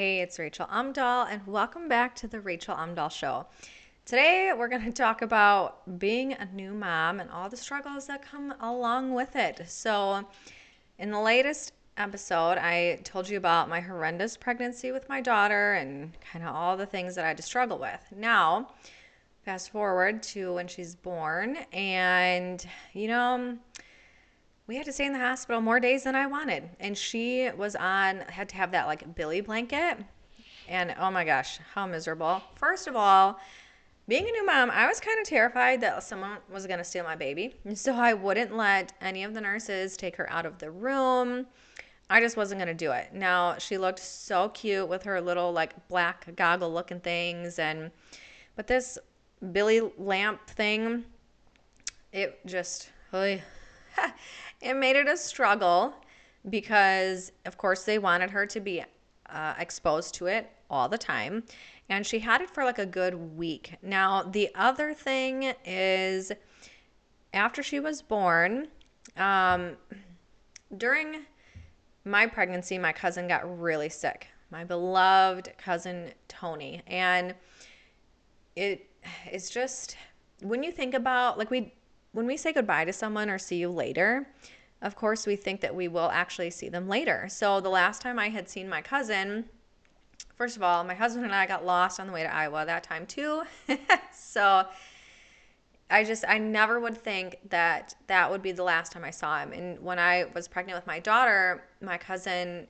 Hey, it's Rachael Omdoll, and welcome back to the Rachael Omdoll Show. Today, we're going to talk about being a new mom and all the struggles that come along with it. So, in the latest episode, I told you about my horrendous pregnancy with my daughter and kind of all the things that I had to struggle with. Now, fast forward to when she's born, and you know, we had to stay in the hospital more days than I wanted. And she was on, had to have that like bili blanket. And oh my gosh, how miserable. First of all, being a new mom, I was kind of terrified that someone was going to steal my baby. And so I wouldn't let any of the nurses take her out of the room. I just wasn't going to do it. Now, she looked so cute with her little like black goggle looking things. And, but this bili lamp thing, it just, it made it a struggle because, of course, they wanted her to be uh, exposed to it all the time. And she had it for like a good week. Now, the other thing is after she was born, um, during my pregnancy, my cousin got really sick. My beloved cousin Tony. And it is just when you think about like we when we say goodbye to someone or see you later, of course, we think that we will actually see them later. So the last time I had seen my cousin, first of all, my husband and I got lost on the way to Iowa that time too. so I just, I never would think that that would be the last time I saw him. And when I was pregnant with my daughter, my cousin,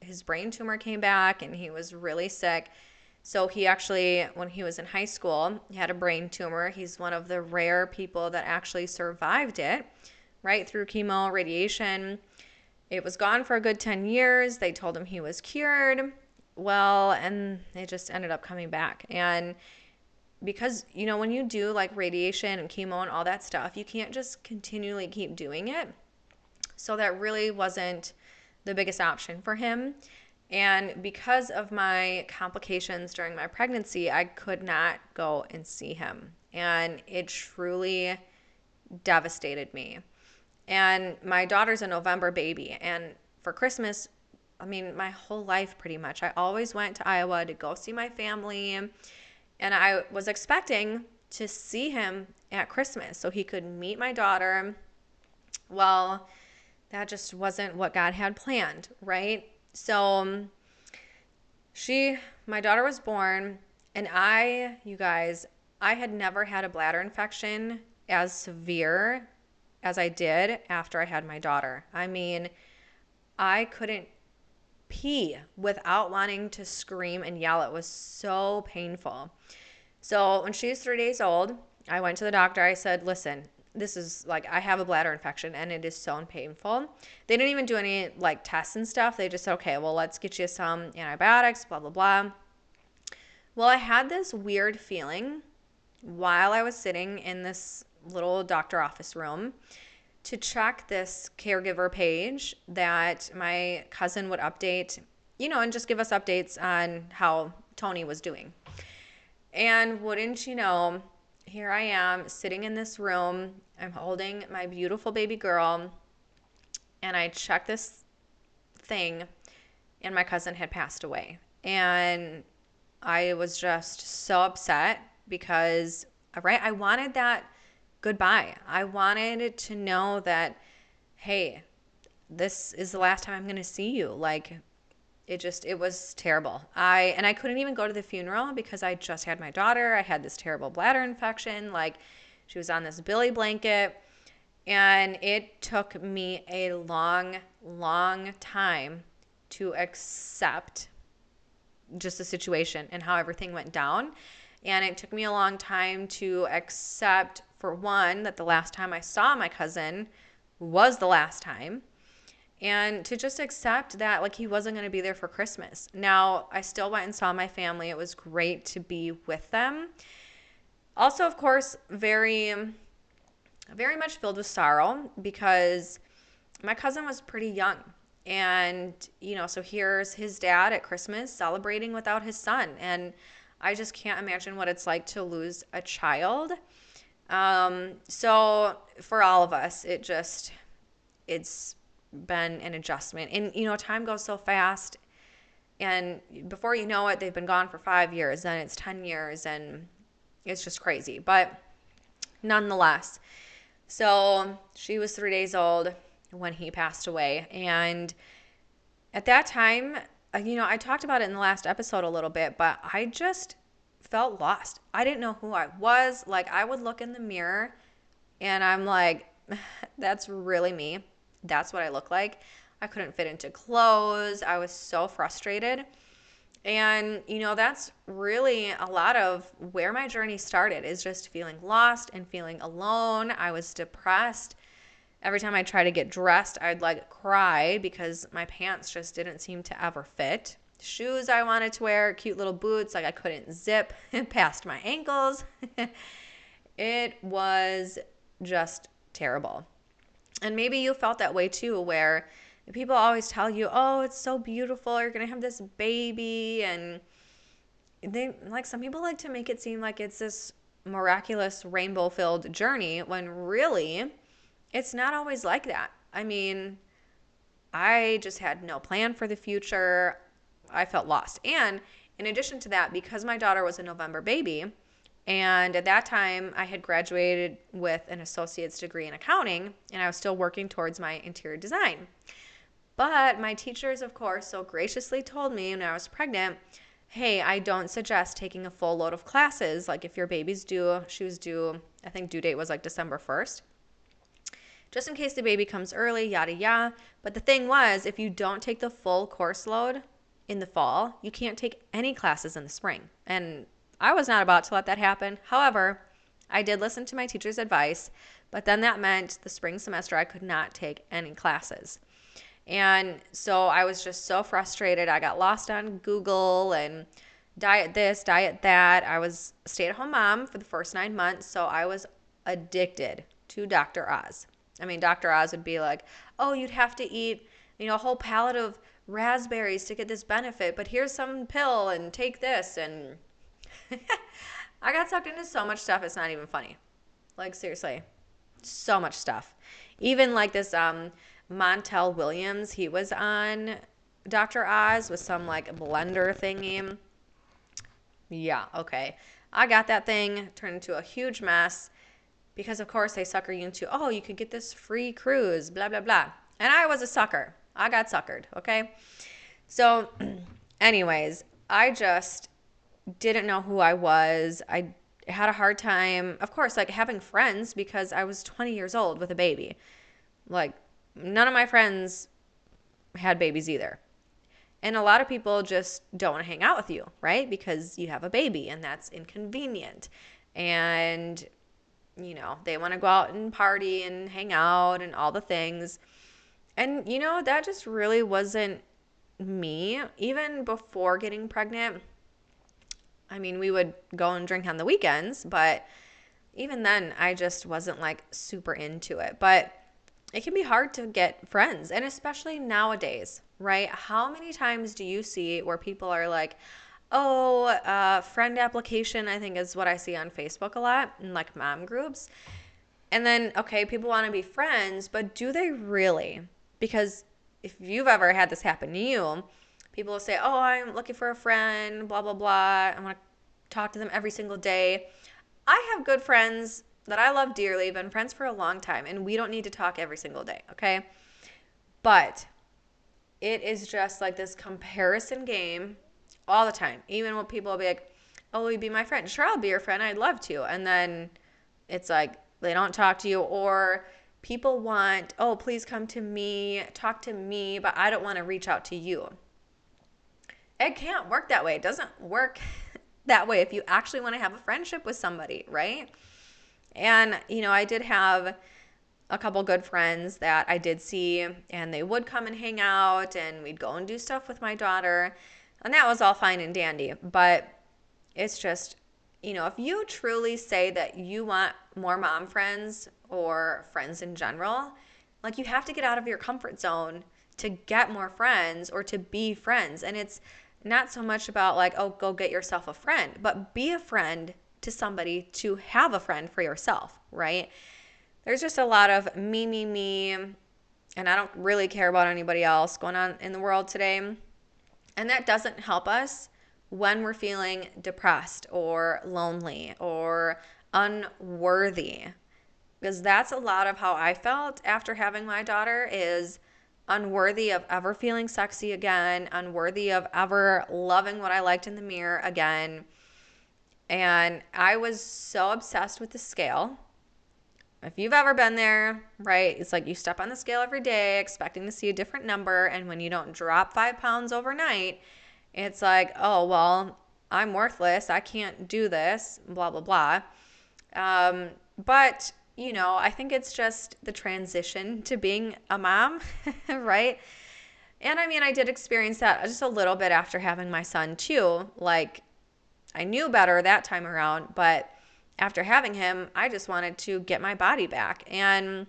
his brain tumor came back and he was really sick. So he actually, when he was in high school, he had a brain tumor. He's one of the rare people that actually survived it, right through chemo, radiation. It was gone for a good 10 years. They told him he was cured. Well, and it just ended up coming back. And because, you know, when you do like radiation and chemo and all that stuff, you can't just continually keep doing it. So that really wasn't the biggest option for him. And because of my complications during my pregnancy, I could not go and see him. And it truly devastated me. And my daughter's a November baby. And for Christmas, I mean, my whole life pretty much, I always went to Iowa to go see my family. And I was expecting to see him at Christmas so he could meet my daughter. Well, that just wasn't what God had planned, right? So um, she, my daughter was born, and I, you guys, I had never had a bladder infection as severe as I did after I had my daughter. I mean, I couldn't pee without wanting to scream and yell. It was so painful. So when she was three days old, I went to the doctor. I said, listen, this is like I have a bladder infection and it is so painful. They didn't even do any like tests and stuff. They just said, okay, well, let's get you some antibiotics, blah, blah, blah. Well, I had this weird feeling while I was sitting in this little doctor office room to check this caregiver page that my cousin would update, you know, and just give us updates on how Tony was doing. And wouldn't you know, here I am sitting in this room. I'm holding my beautiful baby girl, and I check this thing, and my cousin had passed away. And I was just so upset because, right, I wanted that goodbye. I wanted to know that, hey, this is the last time I'm going to see you. Like, it just it was terrible. I and i couldn't even go to the funeral because i just had my daughter. I had this terrible bladder infection. Like she was on this bili blanket. And it took me a long long time to accept just the situation and how everything went down. And it took me a long time to accept for one that the last time i saw my cousin was the last time and to just accept that like he wasn't going to be there for Christmas. Now, I still went and saw my family. It was great to be with them. Also, of course, very very much filled with sorrow because my cousin was pretty young. And, you know, so here's his dad at Christmas celebrating without his son. And I just can't imagine what it's like to lose a child. Um, so for all of us, it just, it's been an adjustment. And, you know, time goes so fast. And before you know it, they've been gone for five years, then it's 10 years, and it's just crazy. But nonetheless, so she was three days old when he passed away. And at that time, uh, you know, I talked about it in the last episode a little bit, but I just felt lost. I didn't know who I was. Like, I would look in the mirror and I'm like, that's really me. That's what I look like. I couldn't fit into clothes. I was so frustrated. And, you know, that's really a lot of where my journey started is just feeling lost and feeling alone. I was depressed. Every time I tried to get dressed, I'd like cry because my pants just didn't seem to ever fit. Shoes I wanted to wear, cute little boots, like I couldn't zip past my ankles. it was just terrible. And maybe you felt that way too, where people always tell you, oh, it's so beautiful, you're going to have this baby. And they, like, some people like to make it seem like it's this miraculous rainbow filled journey when really it's not always like that. I mean, I just had no plan for the future. I felt lost. And in addition to that, because my daughter was a November baby, and at that time I had graduated with an associate's degree in accounting, and I was still working towards my interior design. But my teachers, of course, so graciously told me when I was pregnant, hey, I don't suggest taking a full load of classes. Like if your baby's due, she was due, I think due date was like December 1st just in case the baby comes early, yada yada. But the thing was, if you don't take the full course load in the fall, you can't take any classes in the spring. And I was not about to let that happen. However, I did listen to my teacher's advice, but then that meant the spring semester I could not take any classes. And so I was just so frustrated. I got lost on Google and diet this, diet that. I was stay at home mom for the first nine months, so I was addicted to Dr. Oz. I mean, Dr. Oz would be like, oh, you'd have to eat, you know, a whole pallet of raspberries to get this benefit, but here's some pill and take this. And I got sucked into so much stuff, it's not even funny. Like, seriously, so much stuff. Even like this um, Montel Williams, he was on Dr. Oz with some like blender thingy. Yeah, okay. I got that thing turned into a huge mess because of course they sucker you into oh you could get this free cruise blah blah blah and i was a sucker i got suckered okay so anyways i just didn't know who i was. I had a hard time of course like having friends because i was 20 years old with a baby. Like none of my friends had babies either. And a lot of people just don't want to hang out with you right? Because you have a baby and that's inconvenient. And you know, they want to go out and party and hang out and all the things. And, you know, that just really wasn't me. Even before getting pregnant, I mean, we would go and drink on the weekends, but even then, I just wasn't like super into it. But it can be hard to get friends, and especially nowadays, right? How many times do you see where people are like, oh, uh, friend application, I think is what I see on Facebook a lot in like mom groups. And then, okay, people want to be friends, but do they really? Because if you've ever had this happen to you, people will say, oh, I'm looking for a friend, blah, blah, blah. I want to talk to them every single day. I have good friends that I love dearly, been friends for a long time, and we don't need to talk every single day, okay? But it is just like this comparison game all the time. Even when people will be like, "Oh, will you be my friend?" Sure, I'll be your friend. I'd love to. And then it's like they don't talk to you, or people want, "Oh, please come to me, talk to me," but I don't want to reach out to you. It can't work that way. It doesn't work that way if you actually want to have a friendship with somebody, right? And you know, I did have a couple good friends that I did see, and they would come and hang out, and we'd go and do stuff with my daughter. And that was all fine and dandy. But it's just, you know, if you truly say that you want more mom friends or friends in general, like you have to get out of your comfort zone to get more friends or to be friends. And it's not so much about like, oh, go get yourself a friend, but be a friend to somebody to have a friend for yourself, right? There's just a lot of me, me, me, and I don't really care about anybody else going on in the world today. And that doesn't help us when we're feeling depressed or lonely or unworthy. Because that's a lot of how I felt after having my daughter is unworthy of ever feeling sexy again, unworthy of ever loving what I liked in the mirror again. And I was so obsessed with the scale. If you've ever been there, right, it's like you step on the scale every day expecting to see a different number. And when you don't drop five pounds overnight, it's like, oh, well, I'm worthless. I can't do this, blah, blah, blah. Um, but you know, I think it's just the transition to being a mom, right? And I mean, I did experience that just a little bit after having my son, too. Like, I knew better that time around, but after having him, I just wanted to get my body back. And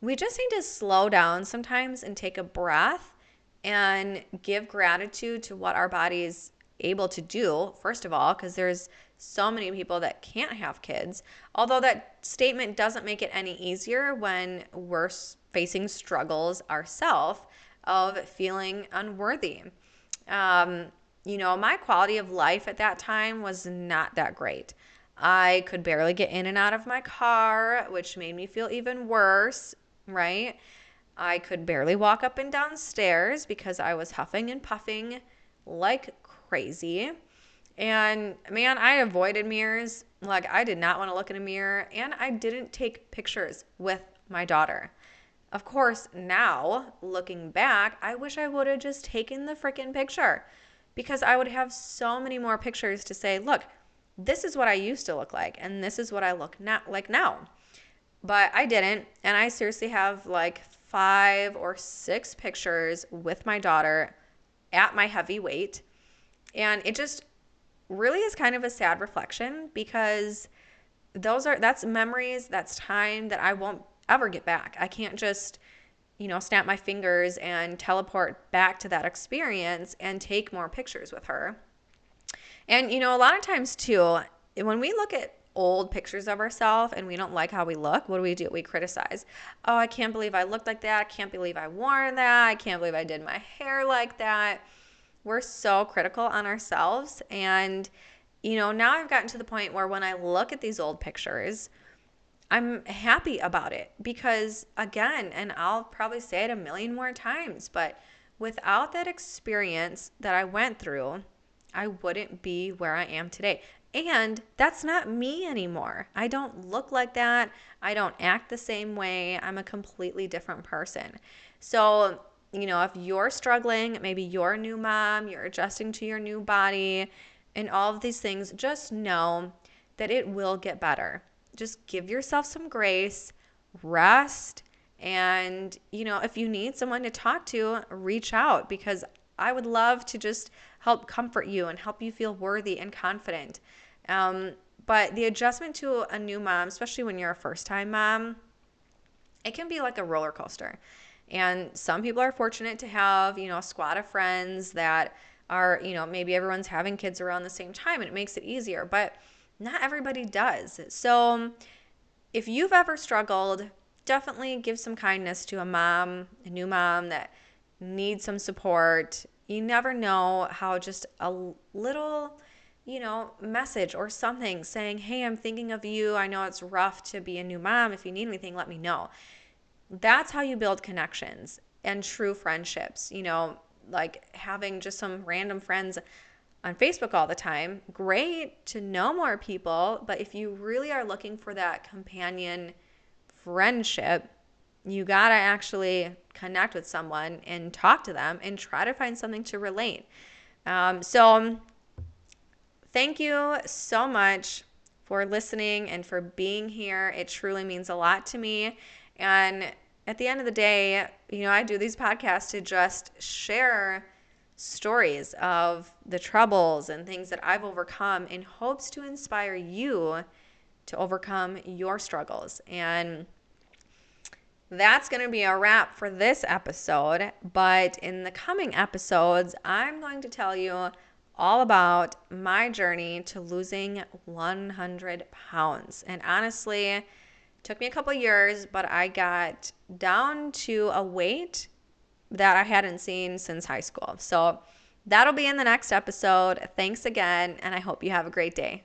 we just need to slow down sometimes and take a breath and give gratitude to what our body is able to do, first of all, because there's so many people that can't have kids. Although that statement doesn't make it any easier when we're facing struggles ourselves of feeling unworthy. Um, you know, my quality of life at that time was not that great. I could barely get in and out of my car, which made me feel even worse, right? I could barely walk up and down stairs because I was huffing and puffing like crazy. And man, I avoided mirrors. Like, I did not want to look in a mirror, and I didn't take pictures with my daughter. Of course, now looking back, I wish I would have just taken the freaking picture because I would have so many more pictures to say, look, this is what I used to look like, and this is what I look na- like now. But I didn't, and I seriously have like five or six pictures with my daughter at my heavy weight. And it just really is kind of a sad reflection because those are that's memories, that's time that I won't ever get back. I can't just you know, snap my fingers and teleport back to that experience and take more pictures with her. And, you know, a lot of times too, when we look at old pictures of ourselves and we don't like how we look, what do we do? We criticize. Oh, I can't believe I looked like that. I can't believe I wore that. I can't believe I did my hair like that we're so critical on ourselves. And, you know, now I've gotten to the point where when I look at these old pictures, I'm happy about it because, again, and I'll probably say it a million more times, but without that experience that I went through, I wouldn't be where I am today. And that's not me anymore. I don't look like that. I don't act the same way. I'm a completely different person. So, you know, if you're struggling, maybe you're a new mom, you're adjusting to your new body, and all of these things, just know that it will get better. Just give yourself some grace, rest, and, you know, if you need someone to talk to, reach out because I would love to just help comfort you and help you feel worthy and confident. Um, but the adjustment to a new mom, especially when you're a first time mom, it can be like a roller coaster. And some people are fortunate to have, you know, a squad of friends that are, you know, maybe everyone's having kids around the same time and it makes it easier, but not everybody does. So if you've ever struggled, definitely give some kindness to a mom, a new mom that needs some support. You never know how just a little, you know, message or something saying, Hey, I'm thinking of you. I know it's rough to be a new mom. If you need anything, let me know. That's how you build connections and true friendships. You know, like having just some random friends on Facebook all the time. Great to know more people, but if you really are looking for that companion friendship, you got to actually connect with someone and talk to them and try to find something to relate. Um, so, thank you so much for listening and for being here. It truly means a lot to me. And at the end of the day, you know, I do these podcasts to just share stories of the troubles and things that I've overcome in hopes to inspire you to overcome your struggles. And that's going to be a wrap for this episode. But in the coming episodes, I'm going to tell you all about my journey to losing 100 pounds. And honestly, Took me a couple years, but I got down to a weight that I hadn't seen since high school. So that'll be in the next episode. Thanks again, and I hope you have a great day.